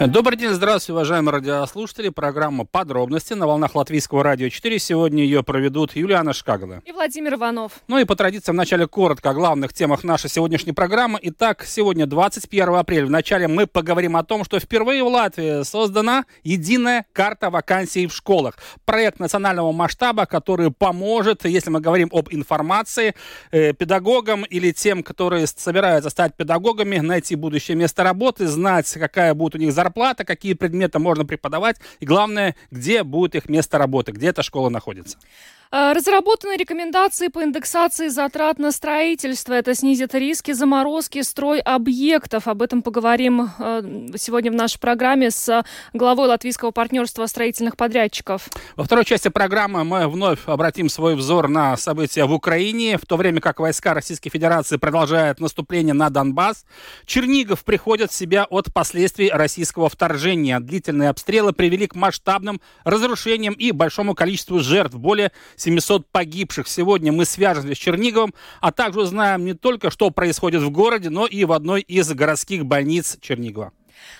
Добрый день, здравствуйте, уважаемые радиослушатели. Программа «Подробности» на волнах Латвийского радио 4. Сегодня ее проведут Юлиана Шкагала. И Владимир Иванов. Ну и по традиции в начале коротко о главных темах нашей сегодняшней программы. Итак, сегодня 21 апреля. Вначале мы поговорим о том, что впервые в Латвии создана единая карта вакансий в школах. Проект национального масштаба, который поможет, если мы говорим об информации, э, педагогам или тем, которые собираются стать педагогами, найти будущее место работы, знать, какая будет у них зарплата, зарплата, какие предметы можно преподавать, и главное, где будет их место работы, где эта школа находится. Э, разработаны рекомендации по индексации затрат на строительство. Это снизит риски заморозки строй объектов. Об этом поговорим э, сегодня в нашей программе с главой Латвийского партнерства строительных подрядчиков. Во второй части программы мы вновь обратим свой взор на события в Украине, в то время как войска Российской Федерации продолжают наступление на Донбасс. Чернигов приходит в себя от последствий российского вторжения. Длительные обстрелы привели к масштабным разрушениям и большому количеству жертв. Более 700 погибших. Сегодня мы свяжемся с Черниговым, а также узнаем не только, что происходит в городе, но и в одной из городских больниц Чернигова.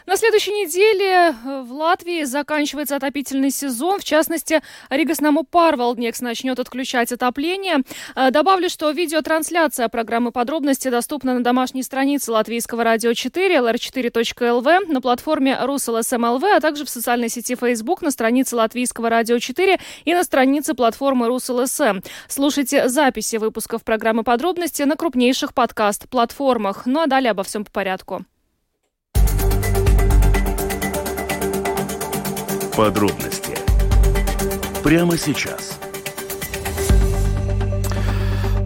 На следующей неделе э, в Латвии заканчивается отопительный сезон. В частности, Ригаснамо Парвалднекс начнет отключать отопление. Э, добавлю, что видеотрансляция программы «Подробности» доступна на домашней странице Латвийского радио 4, lr4.lv, на платформе РусЛСМЛВ, а также в социальной сети Facebook на странице Латвийского радио 4 и на странице платформы РусЛСМ. Слушайте записи выпусков программы «Подробности» на крупнейших подкаст-платформах. Ну а далее обо всем по порядку. Подробности прямо сейчас.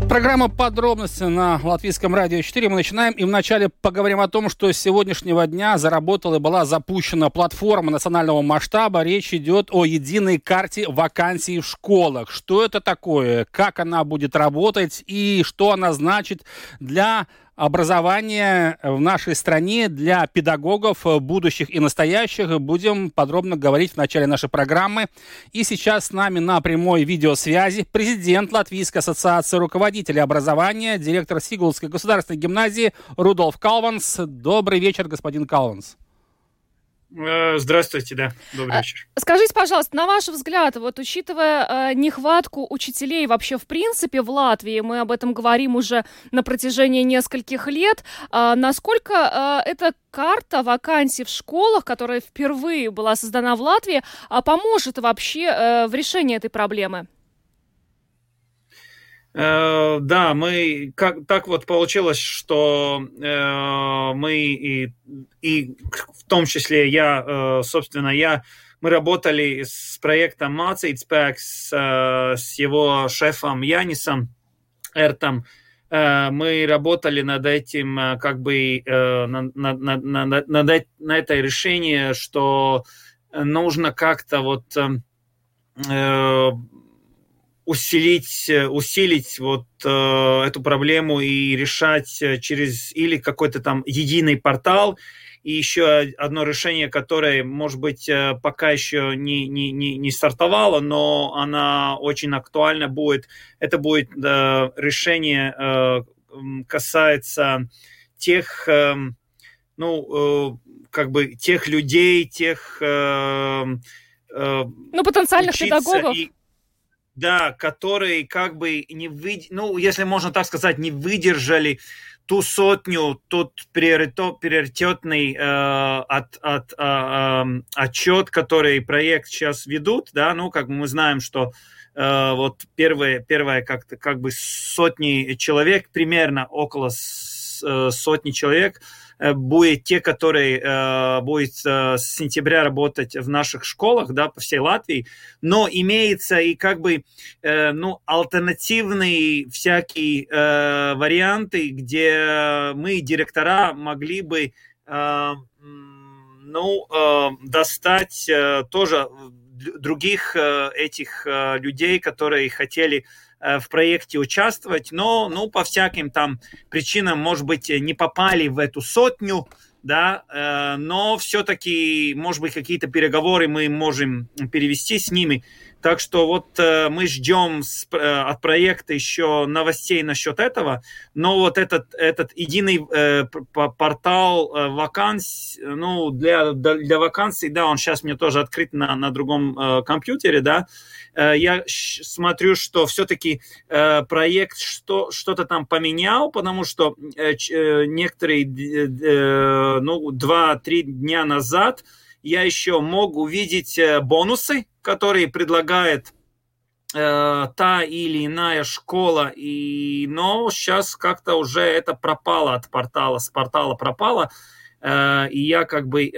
Программа «Подробности» на Латвийском радио 4. Мы начинаем и вначале поговорим о том, что с сегодняшнего дня заработала и была запущена платформа национального масштаба. Речь идет о единой карте вакансий в школах. Что это такое, как она будет работать и что она значит для образование в нашей стране для педагогов будущих и настоящих. Будем подробно говорить в начале нашей программы. И сейчас с нами на прямой видеосвязи президент Латвийской ассоциации руководителей образования, директор Сигулской государственной гимназии Рудольф Калванс. Добрый вечер, господин Калванс. Э, здравствуйте, да, добрый а, вечер. Скажите, пожалуйста, на ваш взгляд, вот учитывая э, нехватку учителей вообще в принципе в Латвии, мы об этом говорим уже на протяжении нескольких лет, э, насколько э, эта карта вакансий в школах, которая впервые была создана в Латвии, э, поможет вообще э, в решении этой проблемы? Э, да, мы как так вот получилось, что э, мы и, и в том числе я, э, собственно, я мы работали с проектом Mācītspēks, э, с его шефом Янисом Эртом. Э, мы работали над этим, э, как бы, э, над, над, над, над, над, на это решение, что нужно как-то вот э, усилить, э, усилить вот э, эту проблему и решать э, через или какой-то там единый портал, и еще одно решение, которое, может быть, э, пока еще не, не, не, не стартовало, но она очень актуальна будет. Это будет э, решение, э, касается тех, э, ну, э, как бы тех людей, тех... Э, э, ну, потенциальных педагогов. И, да, которые как бы не вы, ну, если можно так сказать, не выдержали ту сотню, тот приоритетный э, от, от, э, э, отчет, который проект сейчас ведут, да, ну, как мы знаем, что э, вот первые, первое как, как бы сотни человек, примерно около э, сотни человек, Э, будет те, которые э, будет э, с сентября работать в наших школах, да, по всей Латвии, но имеется и как бы, ну, альтернативные всякие варианты, где мы, директора, могли бы, ну, достать тоже других этих людей, которые хотели Э, в проекте участвовать, но ну, по всяким там причинам, может быть, не попали в эту сотню, да, э, но все-таки, может быть, какие-то переговоры мы можем перевести с ними. Так что вот э, мы ждем с, э, от проекта еще новостей насчет этого, но вот этот, этот единый э, портал э, вакансий, ну, для, для вакансий, да, он сейчас мне тоже открыт на, на другом э, компьютере, да, э, я смотрю, что все-таки э, проект что, что-то там поменял, потому что э, э некоторые, э, ну, два-три дня назад я еще мог увидеть э, бонусы, которые предлагает э, та или иная школа, и, но сейчас как-то уже это пропало от портала, с портала пропало, э, и я как бы э,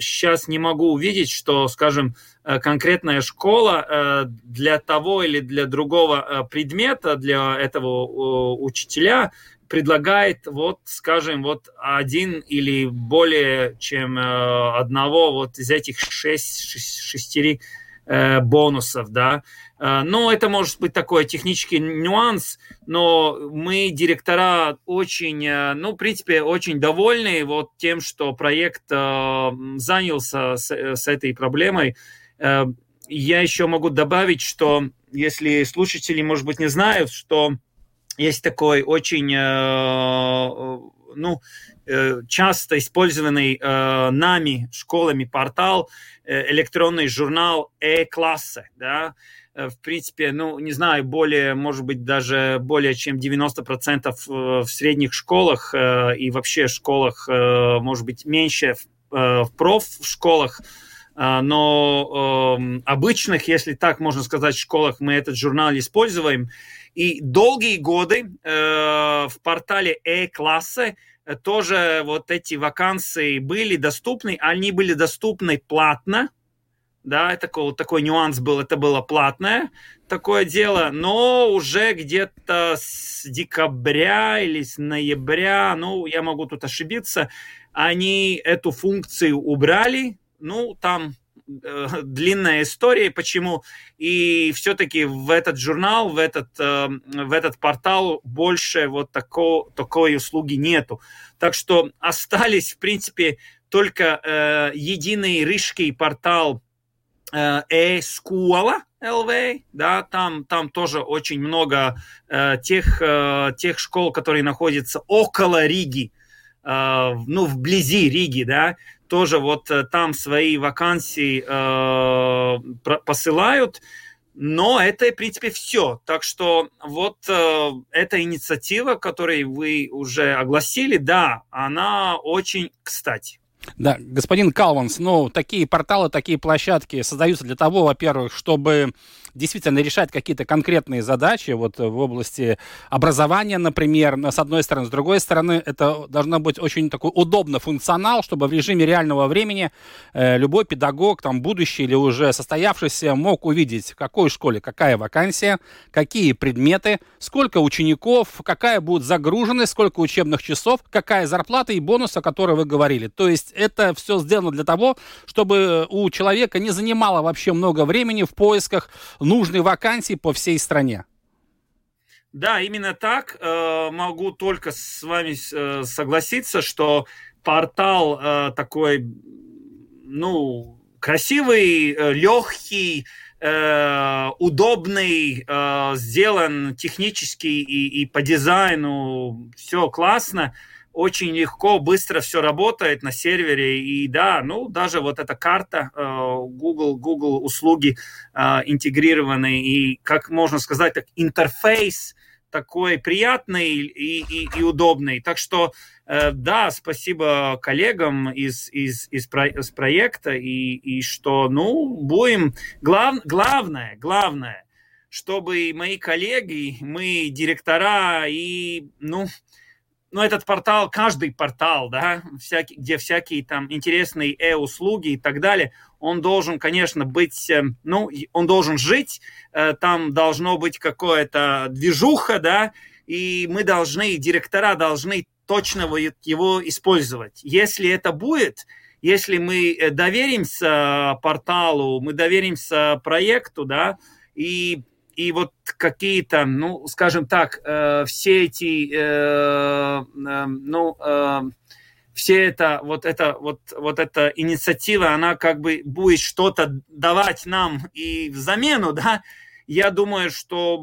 сейчас не могу увидеть, что, скажем, э, конкретная школа э, для того или для другого предмета, для этого э, учителя предлагает, вот, скажем, вот один или более чем э, одного вот из этих шесть, шестери э, бонусов, да. Э, но это может быть такой технический нюанс, но мы, директора, очень, ну, в принципе, очень довольны вот тем, что проект занялся с, с этой проблемой. Я еще могу добавить, что если слушатели, может быть, не знают, что есть такой очень, э, ну, Э, часто использованный э, нами, школами, портал, э, электронный журнал «Э-классы», да, в принципе, ну, не знаю, более, может быть, даже более чем 90% в средних школах и вообще школах, может быть, меньше в проф-школах, но эм, обычных, если так можно сказать, школах мы этот журнал используем. И долгие годы в портале «Э-классы» Э, тоже вот эти вакансии были доступны, они были доступны платно, да, такой, такой нюанс был, это было платное такое дело, но уже где-то с декабря или с ноября, ну, я могу тут ошибиться, они эту функцию убрали, ну, там э, длинная история, почему. И все-таки в этот журнал, в этот, э, в этот портал больше вот тако, такой услуги нету. Так что остались, в принципе, только э, единый рижский портал э, e-школа, LV, да, там, там тоже очень много э, тех, э, тех школ, которые находятся около Риги, ну, вблизи Риги, да, тоже вот э, там свои вакансии э, посылают, но это, в принципе, все. Так что вот э, эта инициатива, которую вы уже огласили, да, она очень кстати. Да, господин Калванс, ну, такие порталы, такие площадки создаются для того, во-первых, чтобы действительно решать какие-то конкретные задачи вот в области образования, например, с одной стороны. С другой стороны, это должно быть очень такой удобный функционал, чтобы в режиме реального времени э, любой педагог, там, будущий или уже состоявшийся, мог увидеть, в какой школе какая вакансия, какие предметы, сколько учеников, какая будет загруженность, сколько учебных часов, какая зарплата и бонус, о которой вы говорили. То есть это все сделано для того, чтобы у человека не занимало вообще много времени в поисках нужной вакансии по всей стране. Да, именно так. Э, могу только с вами э, согласиться, что портал э, такой, ну, красивый, легкий, удобный, сделан технически и, и по дизайну, все классно очень легко, быстро все работает на сервере. И да, ну, даже вот эта карта э, Google, Google услуги э, интегрированные и, как можно сказать, так, интерфейс такой приятный и, и, и удобный. Так что, э, да, спасибо коллегам из, из, из, про, из проекта, и, и что, ну, будем... Глав, главное, главное, чтобы мои коллеги, мы директора и, ну, ну, этот портал, каждый портал, да, всякий, где всякие там интересные e-услуги и так далее, он должен, конечно, быть, э, ну, он должен жить, э, там должно быть какое-то движуха, да, и мы должны, директора должны точно его использовать. Если это будет, если мы э, доверимся порталу, мы доверимся проекту, да, и и вот какие-то, ну, скажем так, э, все эти, э, э, ну, э, все это, вот это, вот, вот эта инициатива, она как бы будет что-то давать нам и взамену, да, я думаю, что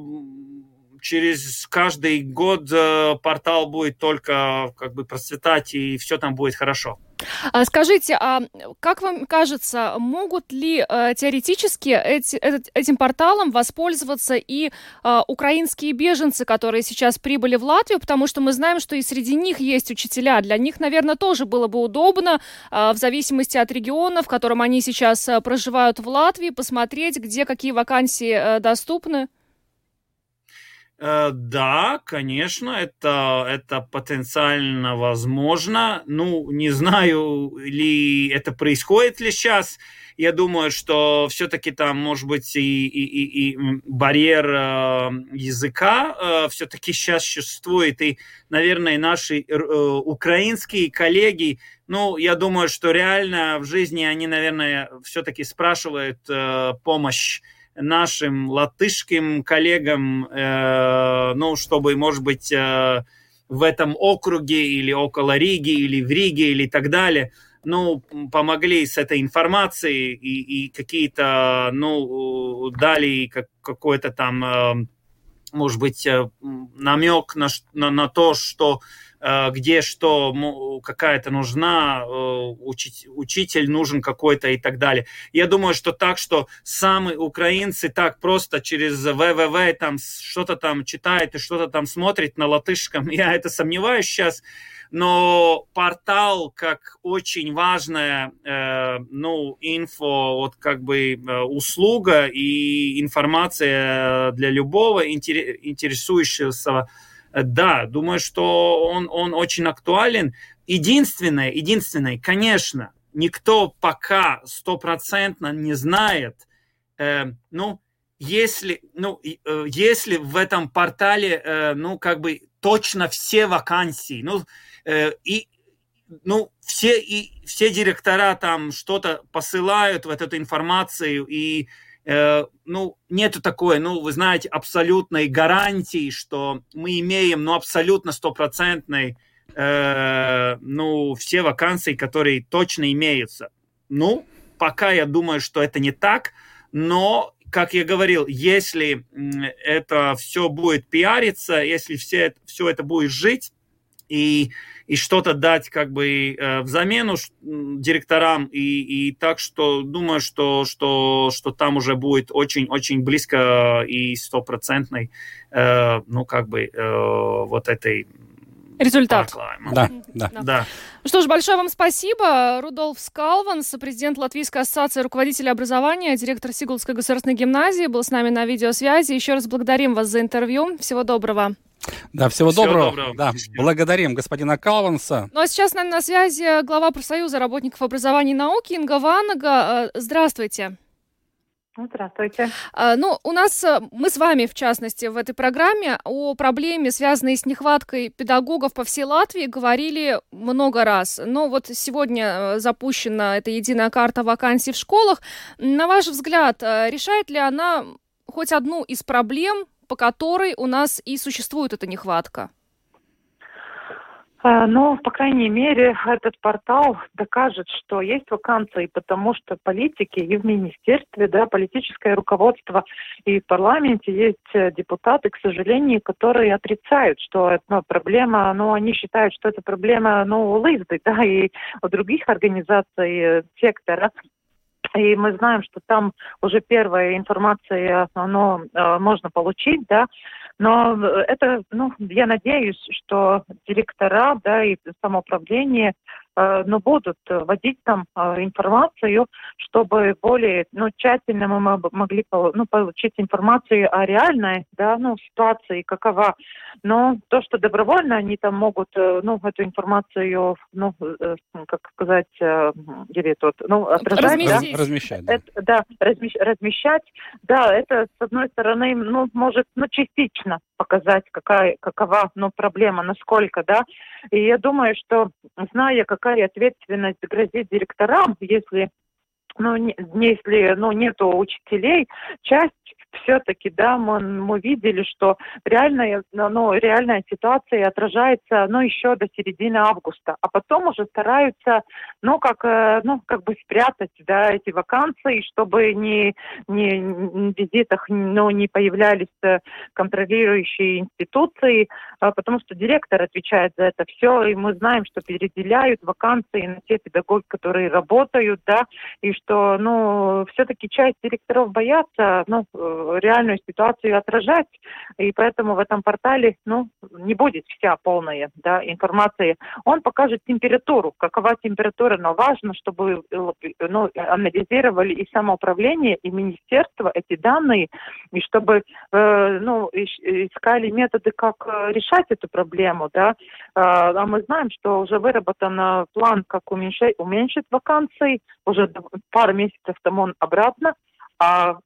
через каждый год э, портал будет только как бы процветать и все там будет хорошо. А скажите, а как вам кажется, могут ли э, теоретически этим порталом воспользоваться и э, украинские беженцы, которые сейчас прибыли в Латвию, потому что мы знаем, что и среди них есть учителя. Для них, наверное, тоже было бы удобно, в зависимости от региона, в котором они сейчас проживают в Латвии, посмотреть, где какие вакансии доступны. Э, да, конечно, это, это потенциально возможно. Ну, не знаю, ли это происходит ли сейчас. Я думаю, что все-таки там может быть и, и, и, и барьер э, языка э, все-таки сейчас существует. И, наверное, наши э, украинские коллеги, ну, я думаю, что реально в жизни они, наверное, все-таки спрашивают э, помощь нашим латышским коллегам, э, ну, чтобы, может быть, э, в этом округе или около Риги, или в Риге, или так далее, ну, помогли с этой информацией и, и какие-то, ну, дали как, какой-то там, э, может быть, намек на, на, на то, что где что какая-то нужна, э, учитель нужен какой-то и так далее. Я думаю, что так, что сами украинцы так просто через ВВВ там что-то там читают и что-то там смотрят на латышском, я это сомневаюсь сейчас, но портал как очень важная, э, ну, инфо, вот как бы э, услуга и информация для любого интересующегося да, думаю, что он, он очень актуален. Единственное, единственное, конечно, никто пока стопроцентно не знает, э, ну, если, ну, э, если в этом портале, э, ну, как бы точно все вакансии, ну, э, и, ну, все, и, все директора там что-то посылают в эту информацию, и Э, ну, нету такой, ну, вы знаете, абсолютной гарантии, что мы имеем, ну, абсолютно стопроцентной, э, ну, все вакансии, которые точно имеются. Ну, пока я думаю, что это не так, но, как я говорил, если это все будет пиариться, если все, все это будет жить, и и что-то дать как бы э, взамену директорам, и, и так что думаю, что, что, что там уже будет очень-очень близко и стопроцентной, э, ну, как бы, э, вот этой Результат. Да, да. да. Ну что ж, большое вам спасибо. Рудольф Скалванс, президент Латвийской ассоциации руководителей образования, директор Сигулской государственной гимназии, был с нами на видеосвязи. Еще раз благодарим вас за интервью. Всего доброго. Да, всего, всего доброго. доброго. Да, благодарим господина Калванса. Ну а сейчас с нами на связи глава профсоюза работников образования и науки Инга Ванага. Э, здравствуйте. Здравствуйте. А, ну, у нас, э, мы с вами, в частности, в этой программе о проблеме, связанной с нехваткой педагогов по всей Латвии, говорили много раз. Но вот сегодня э, запущена эта единая карта вакансий в школах. На ваш взгляд, решает ли она хоть одну из проблем, по которой у нас и существует эта нехватка? А, ну, по крайней мере, этот портал докажет, что есть вакансии, потому что политики и в министерстве, да, политическое руководство и в парламенте есть э, депутаты, к сожалению, которые отрицают, что это проблема, ну, они считают, что это проблема, ну, у Лизбы, да, и у других организаций э, сектора. И мы знаем, что там уже первая информация, э, можно получить, да, но это, ну, я надеюсь, что директора, да, и самоуправление Э, но будут вводить там э, информацию, чтобы более ну, тщательно мы могли ну, получить информацию о реальной да, ну, ситуации, какова. Но то, что добровольно они там могут э, ну, эту информацию, ну, как сказать, или тот, ну, отражать, да? размещать. Да, это, да размещ, размещать, да, это с одной стороны, ну, может, ну, частично показать, какая, какова, ну, проблема, насколько, да. И я думаю, что, зная, какая ответственность грозит директорам, если ну, не, если ну, нету учителей, часть все-таки, да, мы, мы видели, что реальная, ну, реальная ситуация отражается, ну, еще до середины августа, а потом уже стараются, ну, как, э, ну, как бы спрятать, да, эти вакансии, чтобы не, не в визитах, ну, не появлялись э, контролирующие институции, а потому что директор отвечает за это все, и мы знаем, что переделяют вакансии на те педагоги, которые работают, да, и что, ну, все-таки часть директоров боятся, ну, э, реальную ситуацию отражать, и поэтому в этом портале, ну, не будет вся полная, да, информация. Он покажет температуру, какова температура, но важно, чтобы, ну, анализировали и самоуправление, и министерство эти данные, и чтобы, э, ну, искали методы, как э, решать эту проблему, да. А, а мы знаем, что уже выработан план, как уменьшить, уменьшить вакансии, уже пару месяцев тому обратно, а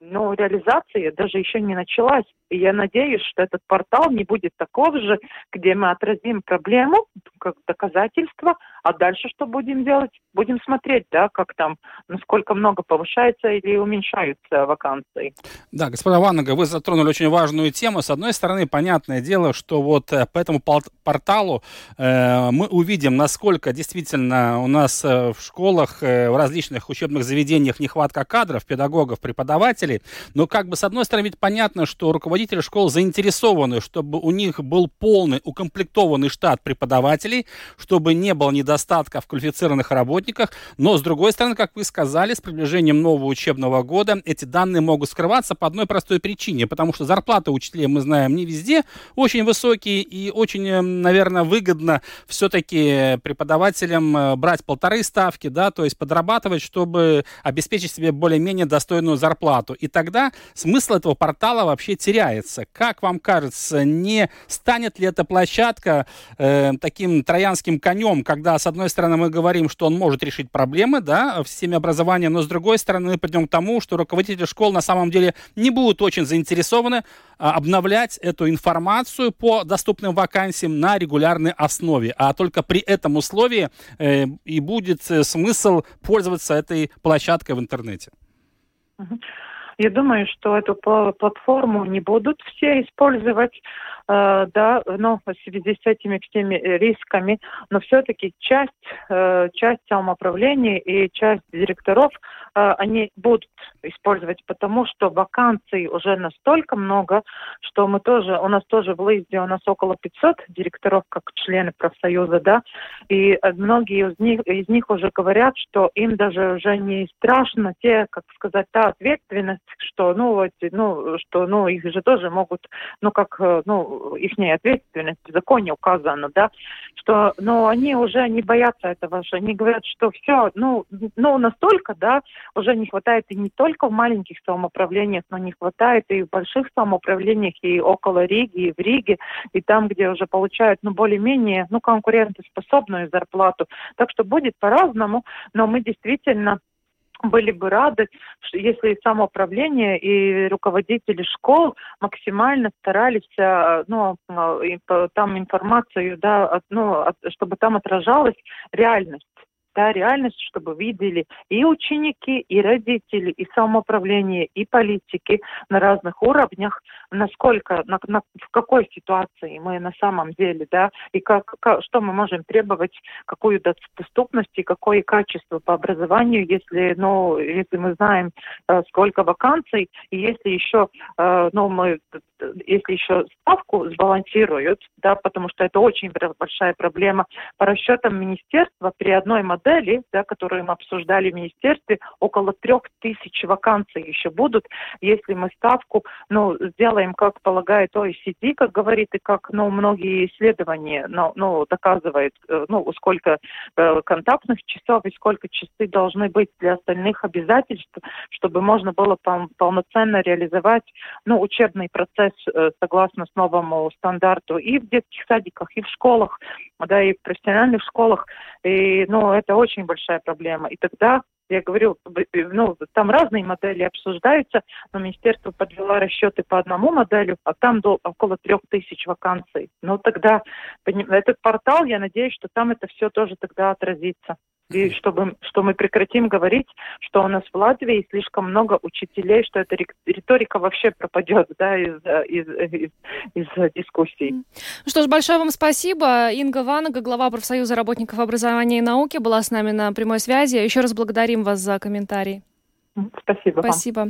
но реализация даже еще не началась. И я надеюсь, что этот портал не будет таков же, где мы отразим проблему как доказательство, а дальше что будем делать? Будем смотреть, да, как там, насколько много повышается или уменьшаются вакансии. Да, господа Ваннага, вы затронули очень важную тему. С одной стороны, понятное дело, что вот э, по этому порталу э, мы увидим, насколько действительно у нас э, в школах, э, в различных учебных заведениях нехватка кадров, педагогов, преподавателей. Но как бы с одной стороны, ведь понятно, что руководители школ заинтересованы, чтобы у них был полный, укомплектованный штат преподавателей, чтобы не было недостатка в квалифицированных работниках, но, с другой стороны, как вы сказали, с приближением нового учебного года эти данные могут скрываться по одной простой причине, потому что зарплаты учителей, мы знаем, не везде очень высокие, и очень, э, наверное, выгодно все-таки преподавателям э, брать полторы ставки, да, то есть подрабатывать, чтобы обеспечить себе более-менее достойную зарплату. И тогда смысл этого портала вообще теряется. Как вам кажется, не станет ли эта площадка э, таким троянским конем, когда, с одной стороны, мы говорим, что он может решить проблемы, да, в системе образования, но с другой стороны, мы придем к тому, что руководители школ на самом деле не будут очень заинтересованы а, обновлять эту информацию по доступным вакансиям на регулярной основе, а только при этом условии э, и будет э, смысл пользоваться этой площадкой в интернете. Я думаю, что эту платформу не будут все использовать, да, но в связи с этими всеми рисками, но все-таки часть, э, часть самоуправления и часть директоров, э, они будут использовать, потому что вакансий уже настолько много, что мы тоже, у нас тоже в Лызде у нас около 500 директоров, как члены профсоюза, да, и многие из них, из них уже говорят, что им даже уже не страшно те, как сказать, та ответственность, что, ну, вот, ну, что, ну, их же тоже могут, ну, как, ну, их ответственность в законе указано, да, что, но они уже не боятся этого, что они говорят, что все, ну, ну, настолько, да, уже не хватает и не только в маленьких самоуправлениях, но не хватает и в больших самоуправлениях, и около Риги, и в Риге, и там, где уже получают, ну, более-менее, ну, конкурентоспособную зарплату. Так что будет по-разному, но мы действительно были бы рады, если самоуправление и руководители школ максимально старались, э, ну, э, там информацию, да, ну, чтобы там отражалась реальность та реальность, чтобы видели и ученики, и родители, и самоуправление, и политики на разных уровнях, насколько, на, на, в какой ситуации мы на самом деле, да, и как, как, что мы можем требовать, какую доступность и какое качество по образованию, если, ну, если мы знаем, э, сколько вакансий, и если еще, э, ну, мы, если еще ставку сбалансируют, да, потому что это очень большая проблема. По расчетам министерства при одной модели модели, да, которые мы обсуждали в министерстве, около трех тысяч вакансий еще будут, если мы ставку ну, сделаем, как полагает OECD, как говорит, и как ну, многие исследования ну, ну, доказывают, э, ну, сколько э, контактных часов и сколько часы должны быть для остальных обязательств, чтобы можно было пол полноценно реализовать ну, учебный процесс э, согласно с новому стандарту и в детских садиках, и в школах, да, и в профессиональных школах. И, ну, это очень большая проблема. И тогда я говорю, ну, там разные модели обсуждаются, но министерство подвело расчеты по одному моделю, а там до, около трех тысяч вакансий. Ну, тогда этот портал, я надеюсь, что там это все тоже тогда отразится. И чтобы, что мы прекратим говорить, что у нас в Латвии слишком много учителей, что эта риторика вообще пропадет да, из, из, из, из дискуссий. Ну что ж, большое вам спасибо. Инга Ванага, глава профсоюза работников образования и науки, была с нами на прямой связи. Еще раз благодарим вас за комментарий. Спасибо. Спасибо.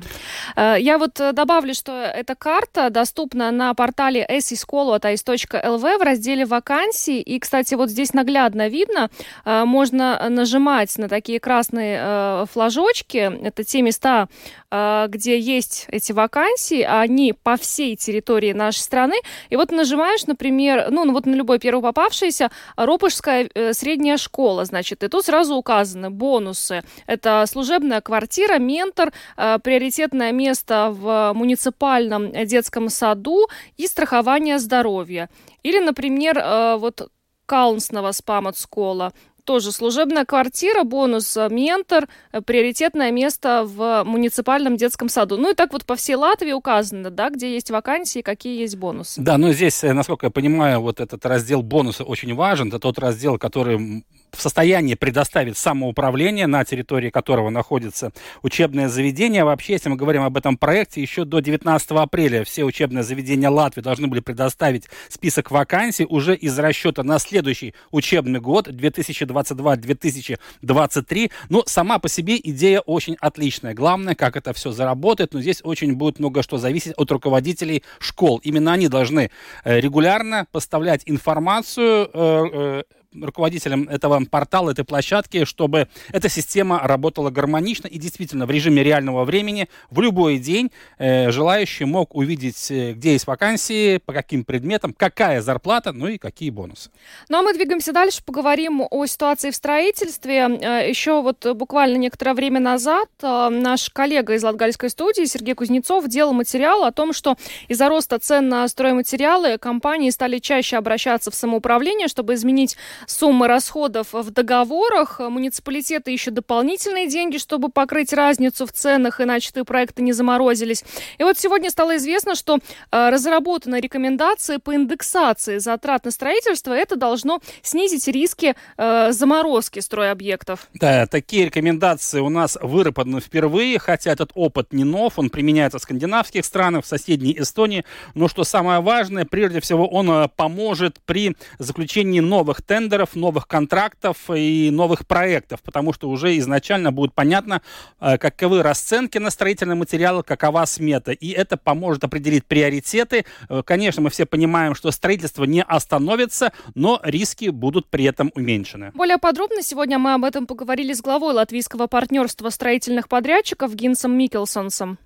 Э, я вот э, добавлю, что эта карта доступна на портале esiskolota.lv в разделе вакансий. И, кстати, вот здесь наглядно видно, э, можно нажимать на такие красные флажочки. Это те места, где есть эти вакансии, они по всей территории нашей страны. И вот нажимаешь, например, ну, ну вот на любой первый попавшийся, Ропышская средняя школа, значит, и тут сразу указаны бонусы. Это служебная квартира, ментор, э, приоритетное место в муниципальном детском саду и страхование здоровья. Или, например, э, вот Каунснова спамат-скола тоже служебная квартира, бонус э, ментор, приоритетное место в муниципальном детском саду. Ну и так вот по всей Латвии указано, да, где есть вакансии, какие есть бонусы. Да, но здесь, насколько я понимаю, вот этот раздел бонусы очень важен. Это тот раздел, который в состоянии предоставить самоуправление, на территории которого находится учебное заведение. Вообще, если мы говорим об этом проекте, еще до 19 апреля все учебные заведения Латвии должны были предоставить список вакансий уже из расчета на следующий учебный год 2022-2023. Ну, сама по себе идея очень отличная. Главное, как это все заработает. Но здесь очень будет много что зависеть от руководителей школ. Именно они должны э, регулярно поставлять информацию руководителям этого портала, этой площадки, чтобы эта система работала гармонично и действительно в режиме реального времени в любой день э, желающий мог увидеть, э, где есть вакансии, по каким предметам, какая зарплата, ну и какие бонусы. Ну а мы двигаемся дальше, поговорим о ситуации в строительстве. Э, еще вот буквально некоторое время назад э, наш коллега из Латгальской студии Сергей Кузнецов делал материал о том, что из-за роста цен на стройматериалы компании стали чаще обращаться в самоуправление, чтобы изменить суммы расходов в договорах. Муниципалитеты ищут дополнительные деньги, чтобы покрыть разницу в ценах, иначе ты проекты не заморозились. И вот сегодня стало известно, что э, разработаны рекомендации по индексации затрат на строительство. Это должно снизить риски э, заморозки стройобъектов. Да, такие рекомендации у нас выработаны впервые, хотя этот опыт не нов, он применяется в скандинавских странах, в соседней Эстонии. Но что самое важное, прежде всего он э, поможет при заключении новых тендеров тендеров, новых контрактов и новых проектов, потому что уже изначально будет понятно, э, каковы расценки на строительные материалы, какова смета. И это поможет определить приоритеты. Э, конечно, мы все понимаем, что строительство не остановится, но риски будут при этом уменьшены. Более подробно сегодня мы об этом поговорили с главой латвийского партнерства строительных подрядчиков Гинсом Микелсонсом.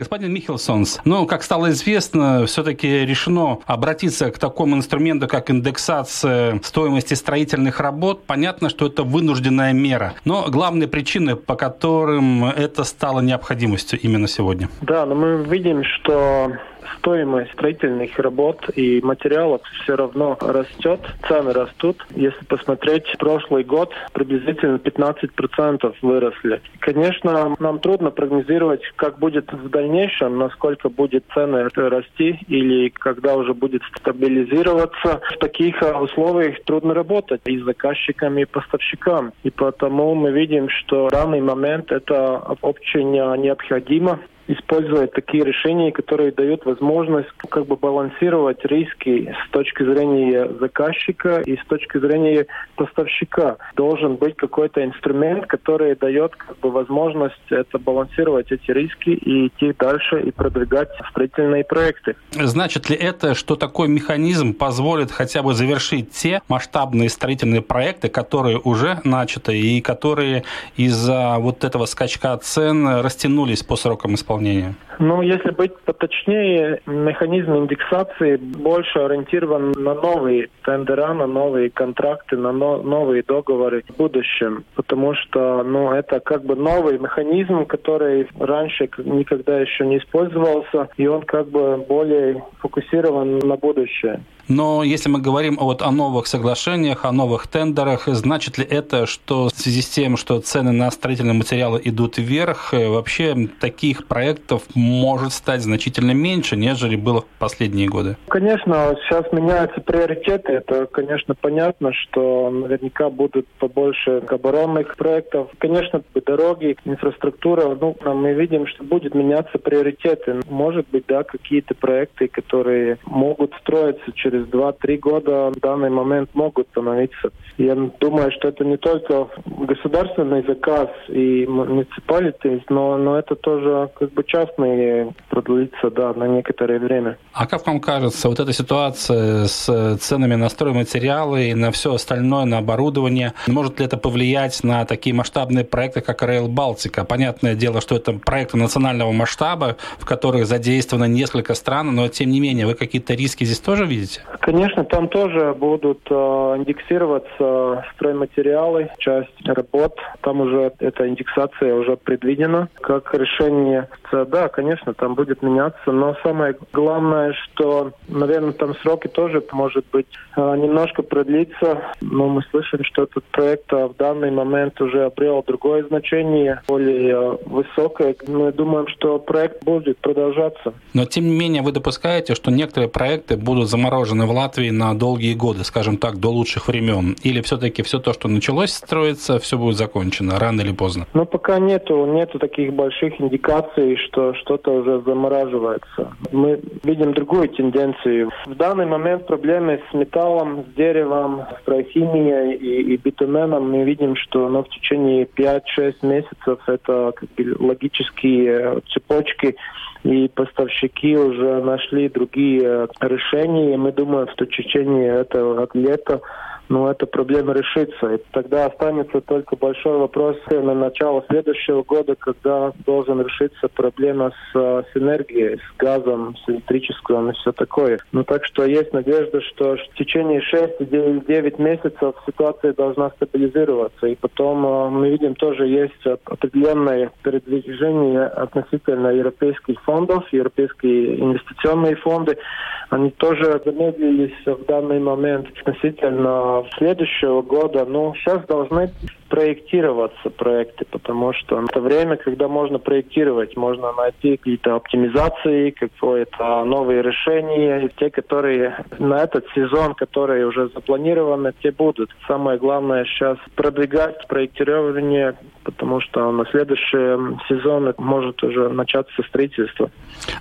Господин Михелсонс, ну, как стало известно, все-таки решено обратиться к такому инструменту, как индексация стоимости строительных работ. Понятно, что это вынужденная мера. Но главные причины, по которым это стало необходимостью именно сегодня. Да, но мы видим, что стоимость строительных работ и материалов все равно растет, цены растут. Если посмотреть прошлый год, приблизительно 15% выросли. Конечно, нам трудно прогнозировать, как будет в дальнейшем, насколько будет цены расти или когда уже будет стабилизироваться. В таких условиях трудно работать и с заказчиками, и поставщикам. И потому мы видим, что в данный момент это очень необходимо использовать такие решения, которые дают возможность как бы балансировать риски с точки зрения заказчика и с точки зрения поставщика. Должен быть какой-то инструмент, который дает как бы возможность это балансировать эти риски и идти дальше и продвигать строительные проекты. Значит ли это, что такой механизм позволит хотя бы завершить те масштабные строительные проекты, которые уже начаты и которые из-за вот этого скачка цен растянулись по срокам исполнения? Исполнения? Ну, если быть поточнее, механизм индексации больше ориентирован на новые тендера, на новые контракты, на но, новые договоры в будущем. Потому что, ну, это как бы новый механизм, который раньше никогда еще не использовался, и он как бы более фокусирован на будущее. Но если мы говорим вот о новых соглашениях, о новых тендерах, значит ли это, что в связи с тем, что цены на строительные материалы идут вверх, э, вообще таких проектов может стать значительно меньше, нежели было в последние годы? Конечно, сейчас меняются приоритеты. Это, конечно, понятно, что наверняка будут побольше оборонных проектов. Конечно, дороги, инфраструктура. Ну, мы видим, что будет меняться приоритеты. Может быть, да, какие-то проекты, которые могут строиться через 2-3 года, в данный момент могут становиться. Я думаю, что это не только государственный заказ и муниципалитет, но, но это тоже как бы частные продлится, да, на некоторое время. А как вам кажется, вот эта ситуация с ценами на стройматериалы и на все остальное, на оборудование, может ли это повлиять на такие масштабные проекты, как Rail Балтика? Понятное дело, что это проекты национального масштаба, в которых задействовано несколько стран, но тем не менее, вы какие-то риски здесь тоже видите? Конечно, там тоже будут э, индексироваться стройматериалы, часть работ. Там уже эта индексация уже предвидена как решение. Да, конечно, там будет меняться, но самое главное, что, наверное, там сроки тоже, может быть, э, немножко продлится. Но мы слышим, что этот проект э, в данный момент уже обрел другое значение, более э, высокое. Мы думаем, что проект будет продолжаться. Но, тем не менее, вы допускаете, что некоторые проекты будут заморожены в Латвии на долгие годы, скажем так, до лучших времен? Или все-таки все то, что началось строиться, все будет закончено рано или поздно? Ну, пока нету, нету таких больших индикаций, что что-то уже замораживается. Мы видим другую тенденцию. В данный момент проблемы с металлом, с деревом, с трохимией и, и битуменом мы видим, что ну, в течение 5-6 месяцев это как бы, логические цепочки и поставщики уже нашли другие решения. И мы думаем, что в течение этого лета ну, эта проблема решится. И тогда останется только большой вопрос на начало следующего года, когда должен решиться проблема с, э, с энергией, с газом, с электричеством и все такое. Ну, так что есть надежда, что в течение 6-9 месяцев ситуация должна стабилизироваться. И потом э, мы видим тоже есть определенное передвижение относительно европейских фондов, европейские инвестиционные фонды. Они тоже замедлились в данный момент относительно следующего года, ну, сейчас должны проектироваться проекты, потому что это время, когда можно проектировать, можно найти какие-то оптимизации, какое-то новые решения, те, которые на этот сезон, которые уже запланированы, те будут. Самое главное сейчас продвигать проектирование, потому что на следующий сезон может уже начаться строительство.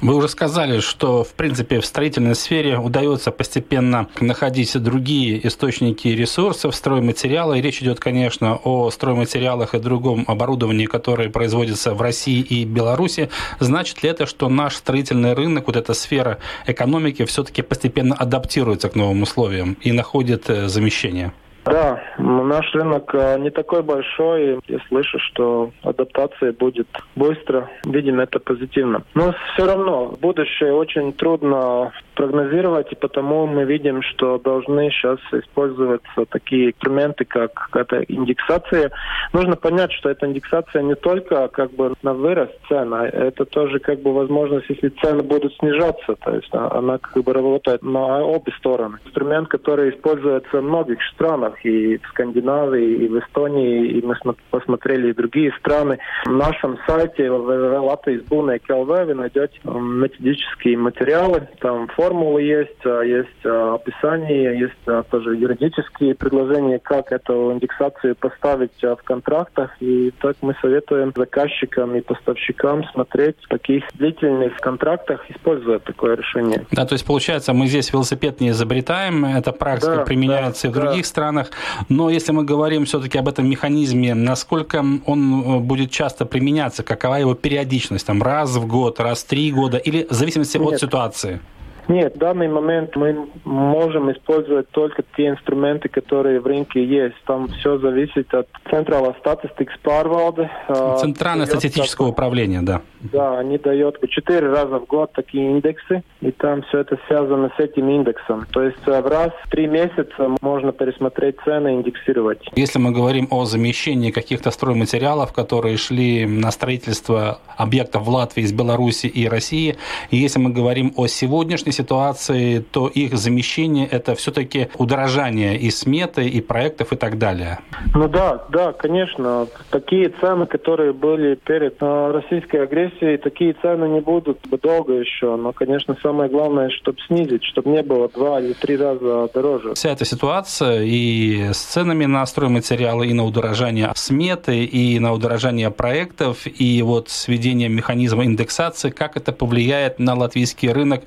Вы уже сказали, что, в принципе, в строительной сфере удается постепенно находить другие источники ресурсов, стройматериалы. И речь идет, конечно, о стройматериалах и другом оборудовании, которое производится в России и Беларуси, значит ли это, что наш строительный рынок, вот эта сфера экономики все-таки постепенно адаптируется к новым условиям и находит э, замещение? Да, наш рынок э, не такой большой. Я слышу, что адаптация будет быстро. Видим это позитивно. Но все равно будущее очень трудно прогнозировать, и потому мы видим, что должны сейчас использоваться такие инструменты, как эта индексация. Нужно понять, что эта индексация не только как бы на вырост цен, а это тоже как бы возможность, если цены будут снижаться, то есть она как бы работает на обе стороны. Инструмент, который используется в многих странах, и в Скандинавии, и в Эстонии, и мы посмотрели и другие страны. В нашем сайте www.latvijas.lv вы найдете методические материалы, там формулы есть, а есть а, описание, есть а, тоже юридические предложения, как эту индексацию поставить в контрактах. И так мы советуем заказчикам и поставщикам смотреть в таких длительных контрактах, используя такое решение. Да, то есть получается, мы здесь велосипед не изобретаем, эта практика да, применяется да, и в других да. странах. Но если мы говорим все-таки об этом механизме, насколько он э, будет часто применяться, какова его периодичность, там раз в год, раз в три года, или в зависимости Нет. от ситуации? Нет, в данный момент мы можем использовать только те инструменты, которые в рынке есть. Там все зависит от Центрального статистики pārvalde. Центральное статистическое управление, да. Да, они дают четыре раза в год такие индексы, и там все это связано с этим индексом. То есть в раз в три месяца можно пересмотреть цены индексировать. Если мы говорим о замещении каких-то стройматериалов, которые шли на строительство объектов в Латвии, из Беларуси и России, и если мы говорим о сегодняшней ситуации, то их замещение – это все-таки удорожание и сметы, и проектов, и так далее. Ну да, да, конечно. Такие цены, которые были перед э, российской агрессией, такие цены не будут долго еще. Но, конечно, самое главное, чтобы снизить, чтобы не было два или три раза дороже. Вся эта ситуация и с ценами на стройматериалы, и на удорожание сметы, и на удорожание проектов, и вот сведение механизма индексации, как это повлияет на латвийский рынок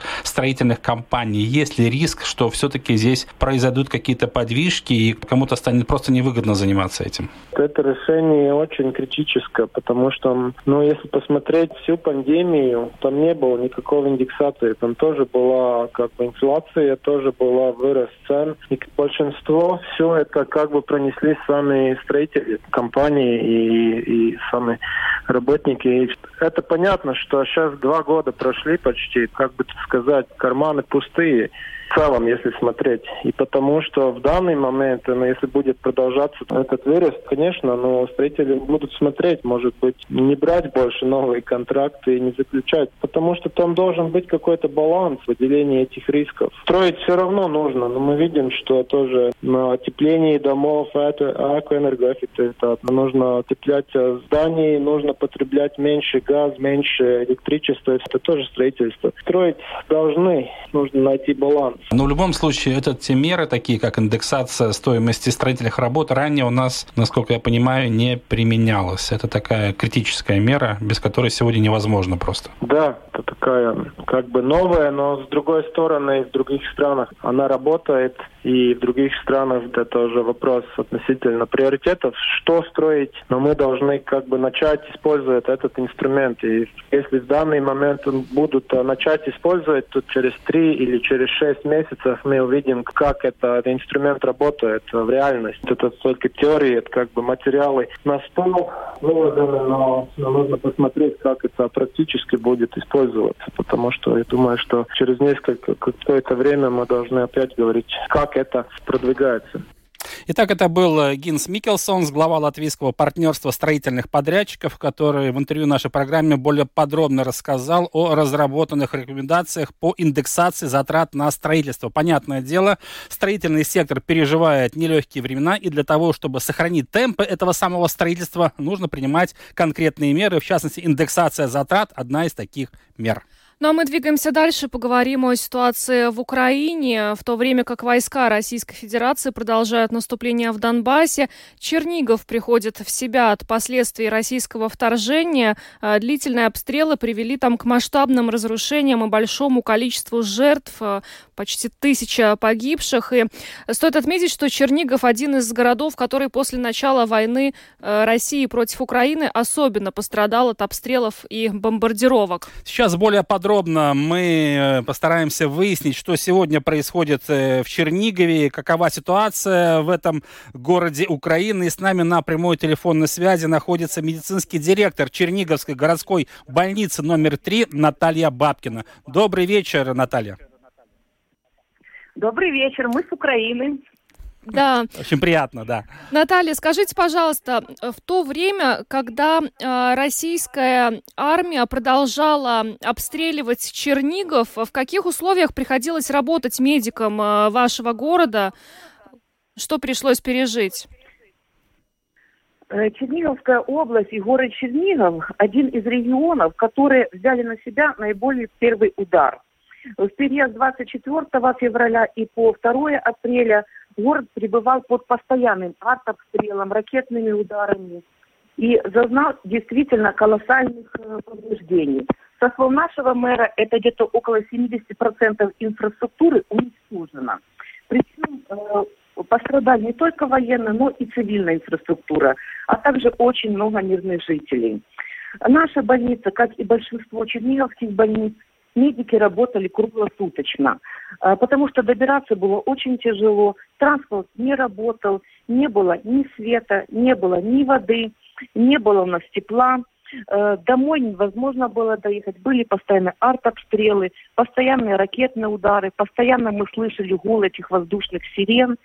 строительных компаний? Есть ли риск, что все-таки здесь произойдут какие-то подвижки, и кому-то станет просто невыгодно заниматься этим? Это решение очень критическое, потому что, ну, если посмотреть всю пандемию, там не было никакой индексации, там тоже была как бы инфляция, тоже была вырост цен, и большинство все это как бы пронесли сами строители, компании и, и сами работники. И это понятно, что сейчас два года прошли почти, как бы сказать, карманы пустые в целом, если смотреть. И потому что в данный момент, ну, если будет продолжаться этот вырост, конечно, но строители будут смотреть, может быть, не брать больше новые контракты и не заключать, потому что там должен быть какой-то баланс в выделении этих рисков. Строить все равно нужно, но мы видим, что тоже на отеплении домов, это экоэнергоэффекты, это нужно отеплять здания, нужно потреблять меньше газ, меньше электричества, это тоже строительство. Строить должны, нужно найти баланс. Но в любом случае, это те меры, такие как индексация стоимости строительных работ, ранее у нас, насколько я понимаю, не применялась. Это такая критическая мера, без которой сегодня невозможно просто. Да, это такая как бы новая, но с другой стороны, в других странах она работает, и в других странах это тоже вопрос относительно приоритетов, что строить, но мы должны как бы начать использовать этот инструмент. И если в данный момент будут начать использовать, то через три или через шесть месяцев мы увидим, как этот инструмент работает в реальности. Это только теории, это как бы материалы на стол выложены, но нужно посмотреть, как это практически будет использоваться, потому что я думаю, что через несколько какое-то время мы должны опять говорить, как это продвигается. Итак, это был э, Гинс Микелсон, глава латвийского партнерства строительных подрядчиков, который в интервью нашей программе более подробно рассказал о разработанных рекомендациях по индексации затрат на строительство. Понятное дело, строительный сектор переживает нелегкие времена, и для того, чтобы сохранить темпы этого самого строительства, нужно принимать конкретные меры, в частности, индексация затрат – одна из таких мер. Ну а мы двигаемся дальше, поговорим о ситуации в Украине. В то время как войска Российской Федерации продолжают наступление в Донбассе, Чернигов приходит в себя от последствий российского вторжения. А, длительные обстрелы привели там к масштабным разрушениям и большому количеству жертв, а, почти тысяча погибших. И стоит отметить, что Чернигов один из городов, который после начала войны а, России против Украины особенно пострадал от обстрелов и бомбардировок. Сейчас более подробно подробно мы э, постараемся выяснить, что сегодня происходит э, в Чернигове, какова ситуация в этом городе Украины. И с нами на прямой телефонной связи находится медицинский директор Черниговской городской больницы номер 3 Наталья Бабкина. Добрый вечер, Наталья. Добрый вечер, мы с Украины. Да. Очень приятно, да. Наталья, скажите, пожалуйста, в то время, когда э, российская армия продолжала обстреливать Чернигов, в каких условиях приходилось работать медикам э, вашего города? Что пришлось пережить? Э, Черниговская область и город Чернигов один из регионов, которые взяли на себя наиболее первый удар. В период 24 февраля и по 2 апреля город пребывал под постоянным артобстрелом, ракетными ударами и зазнал действительно колоссальных э, повреждений. Со слов нашего мэра, это где-то около 70% инфраструктуры уничтожено. Причем э, пострадали не только военная, но и цивильная инфраструктура, а также очень много мирных жителей. Наша больница, как и большинство черниговских больниц, медики работали круглосуточно, а, потому что добираться было очень тяжело, транспорт не работал, не было ни света, не было ни воды, не было у нас тепла, а, домой невозможно было доехать, были постоянно артобстрелы, постоянные ракетные удары, постоянно мы слышали гул этих воздушных сирен,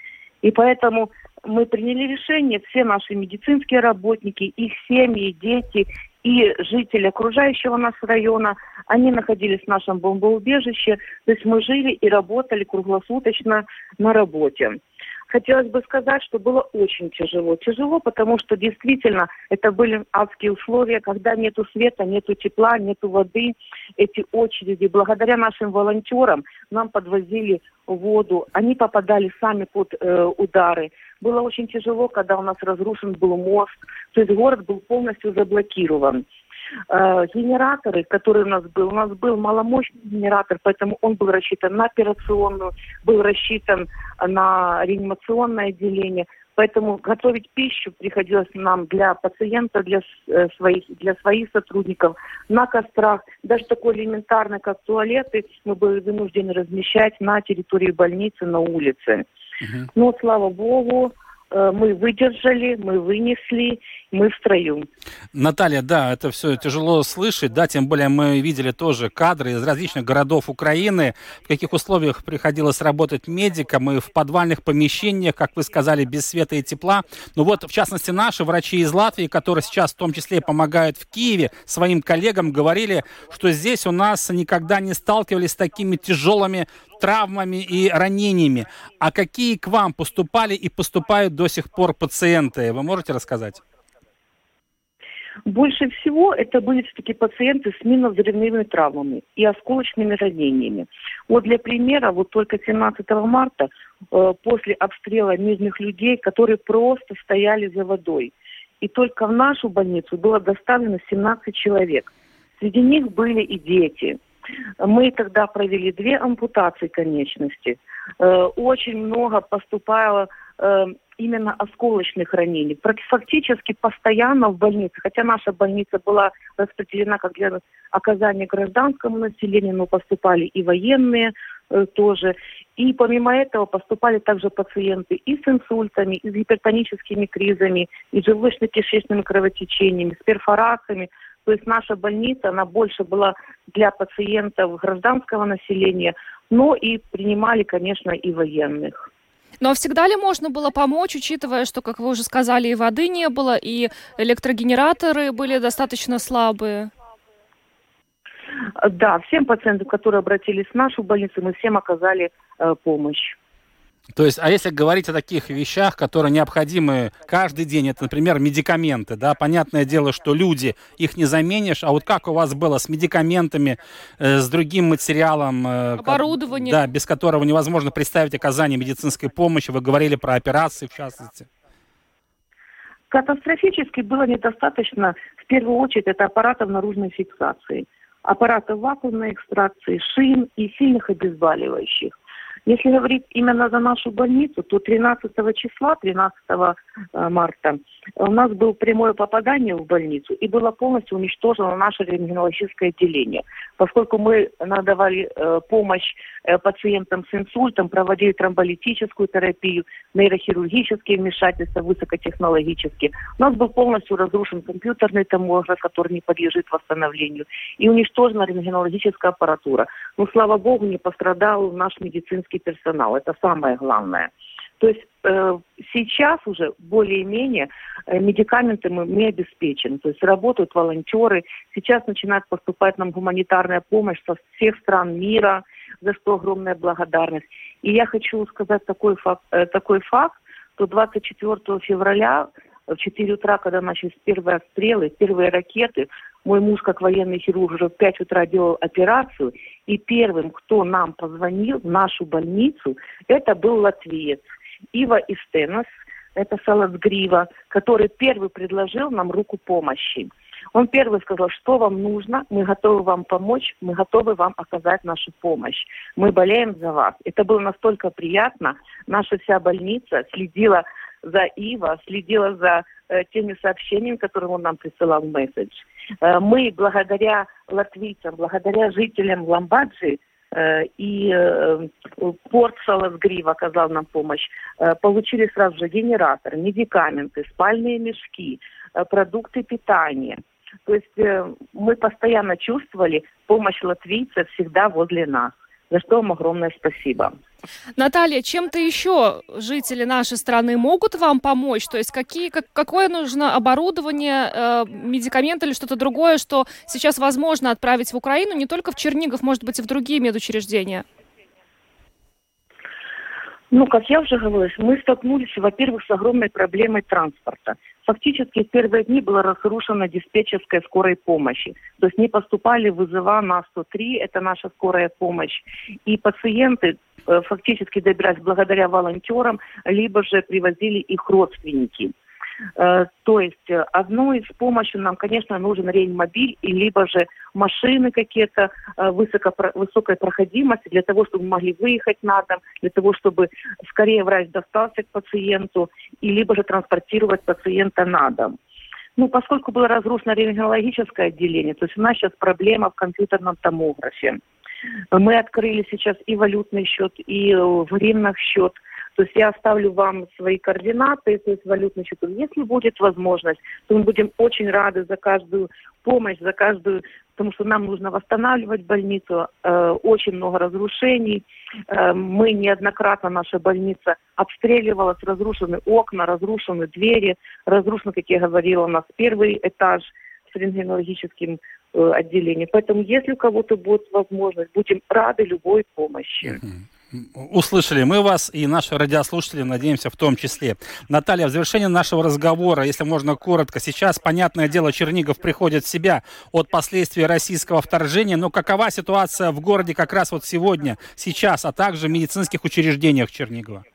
и поэтому мы приняли решение, все наши медицинские работники, их семьи, дети и жители окружающего нас района, они находились в нашем бомбоубежище, то есть мы жили и работали круглосуточно на работе. Хотелось бы сказать, что было очень тяжело. Тяжело, потому что действительно это были адские условия, когда нету света, нету тепла, нету воды. Эти очереди, благодаря нашим волонтерам, нам подвозили воду. Они попадали сами под э, удары. Было очень тяжело, когда у нас разрушен был мост. То есть город был полностью заблокирован. Э, генераторы, которые у нас был, у нас был маломощный генератор, поэтому он был рассчитан на операционную, был рассчитан на реанимационное отделение. Поэтому готовить пищу приходилось нам для пациента, для э, своих, для своих сотрудников на кострах. Даже такое элементарное, как туалеты, мы были вынуждены размещать на территории больницы, на улице. Угу. Но, слава богу, Э, мы выдержали, мы вынесли, мы в строю. Наталья, да, это все тяжело слышать, да, тем более мы видели тоже кадры из различных городов Украины, в каких условиях приходилось работать медикам и в подвальных помещениях, как вы сказали, без света и тепла. Ну вот, в частности, наши врачи из Латвии, которые сейчас в том числе помогают в Киеве своим коллегам, говорили, что здесь у нас никогда не сталкивались с такими тяжелыми травмами и ранениями. А какие к вам поступали и поступают до сих пор пациенты? Вы можете рассказать? Больше всего это были все-таки пациенты с минно-взрывными травмами и осколочными ранениями. Вот для примера, вот только 17 марта э, после обстрела мирных людей, которые просто стояли за водой. И только в нашу больницу было доставлено 17 человек. Среди них были и дети. Мы тогда провели две ампутации конечности. Э, очень много поступало э, именно осколочных ранений. Фактически постоянно в больнице, хотя наша больница была распределена как для оказания гражданскому населению, но поступали и военные э, тоже. И помимо этого поступали также пациенты и с инсультами, и с гипертоническими кризами, и желудочно-кишечными кровотечениями, с перфорациями. То есть наша больница, она больше была для пациентов гражданского населения, но и принимали, конечно, и военных. Но всегда ли можно было помочь, учитывая, что, как вы уже сказали, и воды не было, и электрогенераторы были достаточно слабые? Да, всем пациентам, которые обратились в нашу больницу, мы всем оказали э, помощь. То есть, а если говорить о таких вещах, которые необходимы каждый день, это, например, медикаменты, да, понятное дело, что люди, их не заменишь, а вот как у вас было с медикаментами, э, с другим материалом, э, Оборудование. да, без которого невозможно представить оказание медицинской помощи, вы говорили про операции, в частности. Катастрофически было недостаточно, в первую очередь, это аппаратов наружной фиксации, аппаратов вакуумной экстракции, шин и сильных обезболивающих. Если говорить именно за нашу больницу, то 13 числа, 13 э, марта, у нас было прямое попадание в больницу и было полностью уничтожено наше рентгенологическое отделение. Поскольку мы надавали э, помощь э, пациентам с инсультом, проводили тромболитическую терапию, нейрохирургические вмешательства высокотехнологические, у нас был полностью разрушен компьютерный томограф, который не подлежит восстановлению, и уничтожена рентгенологическая аппаратура. Но, слава богу, не пострадал наш медицинский медицинский персонал. Это самое главное. То есть э, сейчас уже более-менее э, медикаменты мы, мы обеспечены. То есть работают волонтеры. Сейчас начинает поступать нам гуманитарная помощь со всех стран мира, за что огромная благодарность. И я хочу сказать такой факт, э, такой факт что 24 февраля в 4 утра, когда начались первые обстрелы, первые ракеты, мой муж, как военный хирург, уже в 5 утра делал операцию, и первым, кто нам позвонил в нашу больницу, это был латвиец Ива Истенос, это Саласгрива, который первый предложил нам руку помощи. Он первый сказал, что вам нужно, мы готовы вам помочь, мы готовы вам оказать нашу помощь. Мы болеем за вас. Это было настолько приятно. Наша вся больница следила за Ива, следила за э, теми сообщениями, которые он нам присылал в месседж. Э, мы благодаря латвийцам, благодаря жителям Ламбаджи э, и э, порт Саласгрив оказал нам помощь, получили сразу же генератор, медикаменты, спальные мешки, продукты питания. То есть мы постоянно чувствовали помощь латвийцев всегда возле нас. За что вам огромное спасибо. Наталья, чем-то еще жители нашей страны могут вам помочь? То есть какие, как, какое нужно оборудование, э, медикаменты или что-то другое, что сейчас возможно отправить в Украину, не только в Чернигов, может быть, и в другие медучреждения? Ну, как я уже говорила, мы столкнулись, во-первых, с огромной проблемой транспорта. Фактически в первые дни была разрушена диспетчерская скорой помощи. То есть не поступали вызова на 103, это наша скорая помощь. И пациенты фактически добирались благодаря волонтерам, либо же привозили их родственники. Э, то есть э, одной из помощи нам, конечно, нужен реанимобиль, либо же машины какие-то э, высоко, высокой проходимости для того, чтобы могли выехать на дом, для того, чтобы скорее врач достался к пациенту, и либо же транспортировать пациента на дом. Ну, поскольку было разрушено рентгенологическое отделение, то есть у нас сейчас проблема в компьютерном томографе. Мы открыли сейчас и валютный счет, и в гривнах счет – то есть я оставлю вам свои координаты, то есть валютный счет. Если будет возможность, то мы будем очень рады за каждую помощь, за каждую, потому что нам нужно восстанавливать больницу, э, очень много разрушений. Э, мы неоднократно, наша больница обстреливалась, разрушены окна, разрушены двери, разрушены, как я говорила, у нас первый этаж с рентгенологическим э, отделением. Поэтому, если у кого-то будет возможность, будем рады любой помощи. Услышали мы вас и наши радиослушатели, надеемся, в том числе. Наталья, в завершении нашего разговора, если можно коротко, сейчас, понятное дело, Чернигов приходит в себя от последствий российского вторжения, но какова ситуация в городе как раз вот сегодня, сейчас, а также в медицинских учреждениях Чернигова?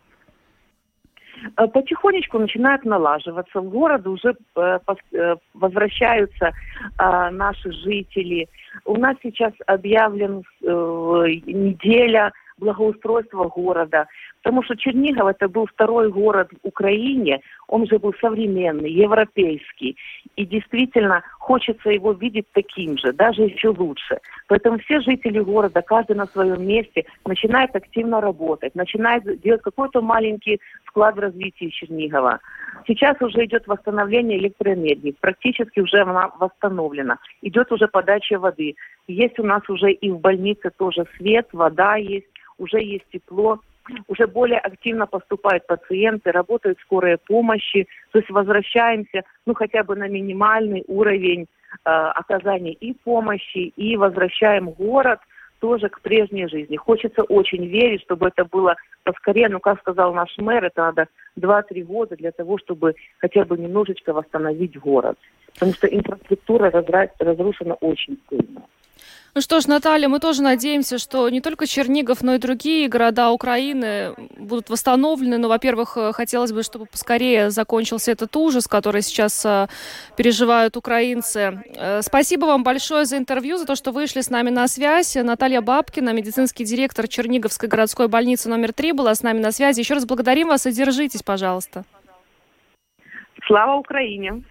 Э, потихонечку начинают налаживаться. В город уже э, э, возвращаются наши жители. У нас сейчас объявлен неделя благоустройства города. Потому что Чернигов это был второй город в Украине, он же был современный, европейский. И действительно хочется его видеть таким же, даже еще лучше. Поэтому все жители города, каждый на своем месте, начинает активно работать, начинает делать какой-то маленький вклад в развитие Чернигова. Сейчас уже идет восстановление электроэнергии, практически уже она восстановлена. Идет уже подача воды. Есть у нас уже и в больнице тоже свет, вода есть уже есть тепло, уже более активно поступают пациенты, работают скорые помощи, то есть возвращаемся, ну, хотя бы на минимальный уровень э, оказания и помощи, и возвращаем город тоже к прежней жизни. Хочется очень верить, чтобы это было поскорее, ну, как сказал наш мэр, это надо 2-3 года для того, чтобы хотя бы немножечко восстановить город. Потому что инфраструктура разрушена очень сильно. Ну что ж, Наталья, мы тоже надеемся, что не только Чернигов, но и другие города Украины будут восстановлены. Но, во-первых, э, хотелось бы, чтобы поскорее закончился этот ужас, который сейчас э, переживают украинцы. Э, спасибо вам большое за интервью, за то, что вышли с нами на связь. Наталья Бабкина, медицинский директор Черниговской городской больницы номер 3, была с нами на связи. Еще раз благодарим вас и держитесь, пожалуйста. Слава Украине!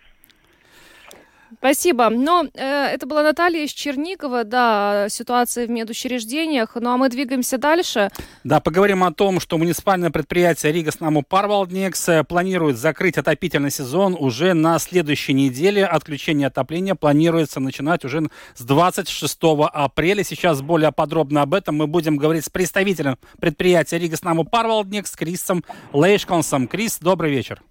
Спасибо. Но э, это была Наталья из Чернигова, да, ситуация в медучреждениях. Ну а мы двигаемся дальше. Да, поговорим о том, что муниципальное предприятие Рига Снаму Парвалднекс э, планирует закрыть отопительный сезон уже на следующей неделе. Отключение отопления планируется начинать уже с 26 апреля. Сейчас более подробно об этом мы будем говорить с представителем предприятия Рига Снаму Парвалднекс Крисом Лейшконсом. Крис, добрый вечер.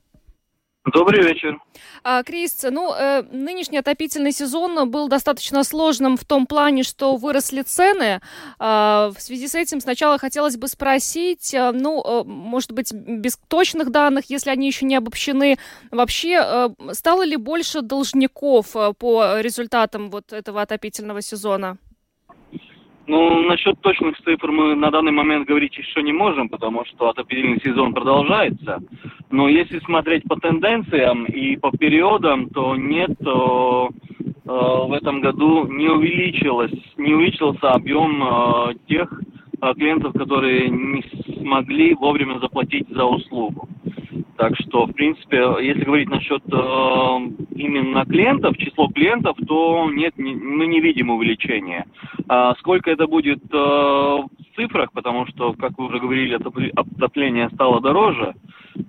Добрый вечер. А, Крис, ну, э, нынешний отопительный сезон был достаточно сложным в том плане, что выросли цены. А, в связи с этим сначала хотелось бы спросить, а, ну, э, может быть, без точных данных, если они еще не обобщены, вообще э, стало ли больше должников э, по результатам вот этого отопительного сезона? Ну, насчет точных цифр мы на данный момент говорить еще не можем, потому что отопительный сезон продолжается. Но если смотреть по тенденциям и по периодам, то нет, то, э, в этом году не увеличилось, не увеличился объем э, тех э, клиентов, которые не смогли вовремя заплатить за услугу. Так что, в принципе, если говорить насчет э, именно клиентов, число клиентов, то нет, не, мы не видим увеличения. А сколько это будет э, в цифрах, потому что, как вы уже говорили, отопление стало дороже,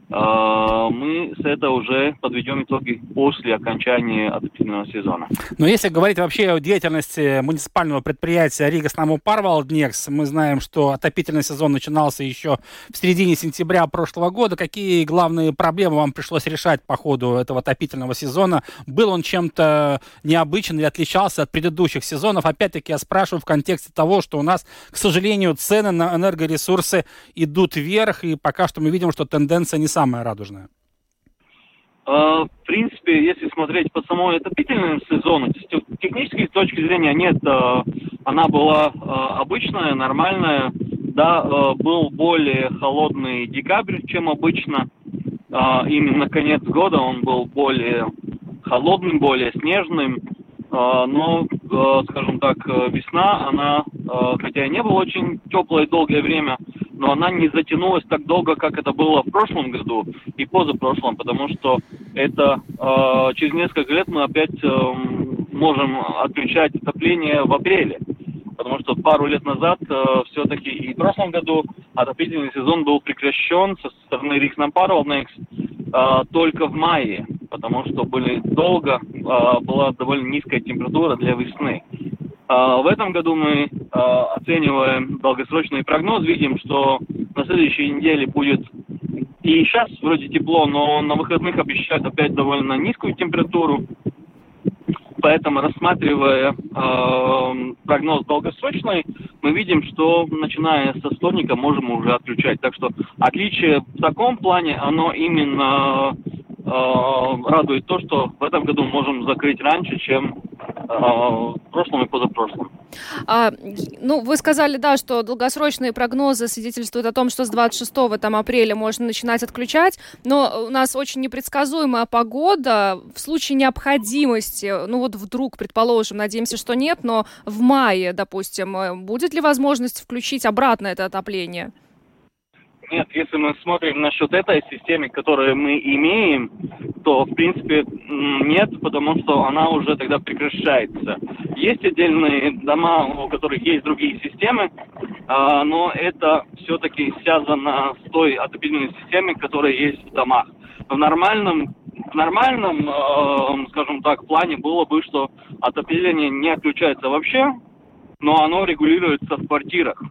мы с этого уже подведем итоги после окончания отопительного сезона. Но если говорить вообще о деятельности муниципального предприятия Рига Снаму Парвалднекс, мы знаем, что отопительный сезон начинался еще в середине сентября прошлого года. Какие главные проблемы вам пришлось решать по ходу этого отопительного сезона? Был он чем-то необычен или отличался от предыдущих сезонов? Опять-таки я спрашиваю в контексте того, что у нас, к сожалению, цены на энергоресурсы идут вверх, и пока что мы видим, что тенденция не самая радужная. А, в принципе, если смотреть по самому отопительному сезону, с технической точки зрения нет, а, она была а, обычная, нормальная. Да, был более холодный декабрь, чем обычно. Именно конец года он был более холодным, более снежным. Но, скажем так, весна, она, хотя и не была очень теплой долгое время, но она не затянулась так долго, как это было в прошлом году и позапрошлом, потому что это э, через несколько лет мы опять э, можем отключать отопление в апреле. Потому что пару лет назад э, все-таки и в прошлом году отопительный сезон был прекращен со стороны Рикснампарвалнекс э, только в мае, потому что были долго, э, была довольно низкая температура для весны. А, в этом году мы а, оцениваем долгосрочный прогноз, видим, что на следующей неделе будет и сейчас вроде тепло, но на выходных обещают опять довольно низкую температуру. Поэтому, рассматривая э, прогноз долгосрочный, мы видим, что начиная со вторника можем уже отключать. Так что отличие в таком плане, оно именно радует то, что в этом году можем закрыть раньше, чем в прошлом и позапрошлом. А, ну, вы сказали, да, что долгосрочные прогнозы свидетельствуют о том, что с 26 там, апреля можно начинать отключать, но у нас очень непредсказуемая погода. В случае необходимости, ну вот вдруг, предположим, надеемся, что нет, но в мае, допустим, э, будет ли возможность включить обратно это отопление? Нет, если мы смотрим насчет этой системы, которую мы имеем, то, в принципе, нет, потому что она уже тогда прекращается. Есть отдельные дома, у которых есть другие системы, а, но это все-таки связано с той отопительной системой, которая есть в домах. В нормальном в нормальном, э, скажем так, плане было бы, что отопление не отключается вообще, но оно регулируется в квартирах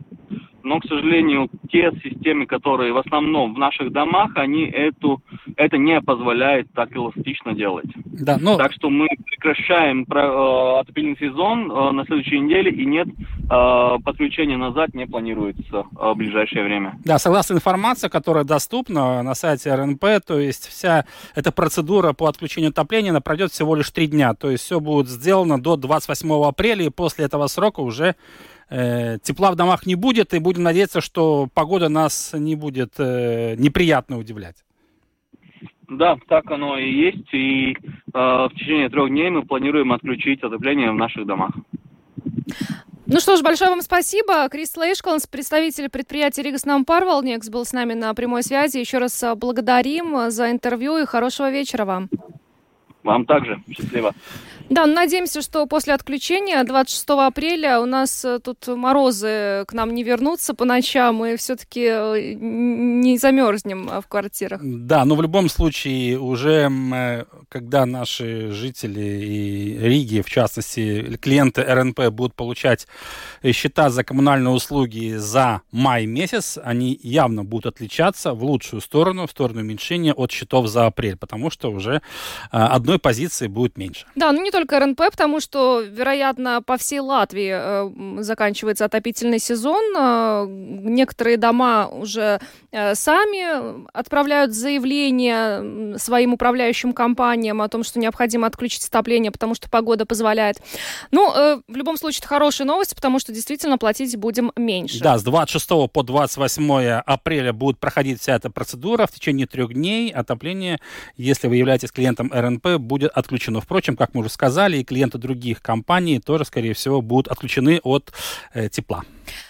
но, к сожалению, те системы, которые в основном в наших домах, они эту, это не позволяет так эластично делать. Да, но... Так что мы прекращаем э, отопительный сезон э, на следующей неделе, и нет, э, подключения назад не планируется в ближайшее время. Да, согласно информации, которая доступна на сайте РНП, то есть вся эта процедура по отключению отопления, она пройдет всего лишь три дня, то есть все будет сделано до 28 апреля, и после этого срока уже э, тепла в домах не будет, и будем надеяться, что погода нас не будет э, неприятно удивлять. Да, так оно и есть. И э, в течение трех дней мы планируем отключить отопление в наших домах. Ну что ж, большое вам спасибо. Крис Лейшколнс, представитель предприятия Ригас Нам Парвалнекс, был с нами на прямой связи. Еще раз э, благодарим за интервью и хорошего вечера вам. Вам также. Счастливо. Да, надеемся, что после отключения 26 апреля у нас э, тут морозы к нам не вернутся по ночам, и все-таки э, не замерзнем э, в квартирах. Да, но в любом случае уже, когда наши жители и Риги, в частности, клиенты РНП будут получать счета за коммунальные услуги за май месяц, они явно будут отличаться в лучшую сторону, в сторону уменьшения от счетов за апрель, потому что уже одной позиции будет меньше. Да, ну не только РНП, потому что, вероятно, по всей Латвии э, заканчивается отопительный сезон. Э, некоторые дома уже э, сами отправляют заявление своим управляющим компаниям о том, что необходимо отключить отопление, потому что погода позволяет. Ну, э, в любом случае, это хорошая новость, потому что действительно платить будем меньше. Да, с 26 по 28 апреля будет проходить вся эта процедура. В течение трех дней отопление, если вы являетесь клиентом РНП, будет отключено. Впрочем, как мы уже сказали, и клиенты других компаний тоже, скорее всего, будут отключены от э, тепла.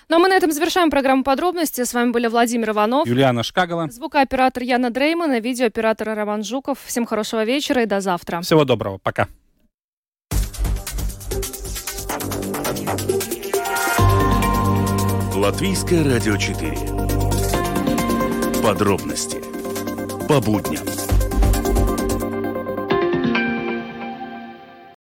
Ну а мы на этом завершаем программу подробности. С вами были Владимир Иванов, Юлиана Шкагала, звукооператор Яна Дреймана, видеооператор Роман Жуков. Всем хорошего вечера и до завтра. Всего доброго. Пока. Латвийское радио 4. Подробности по будням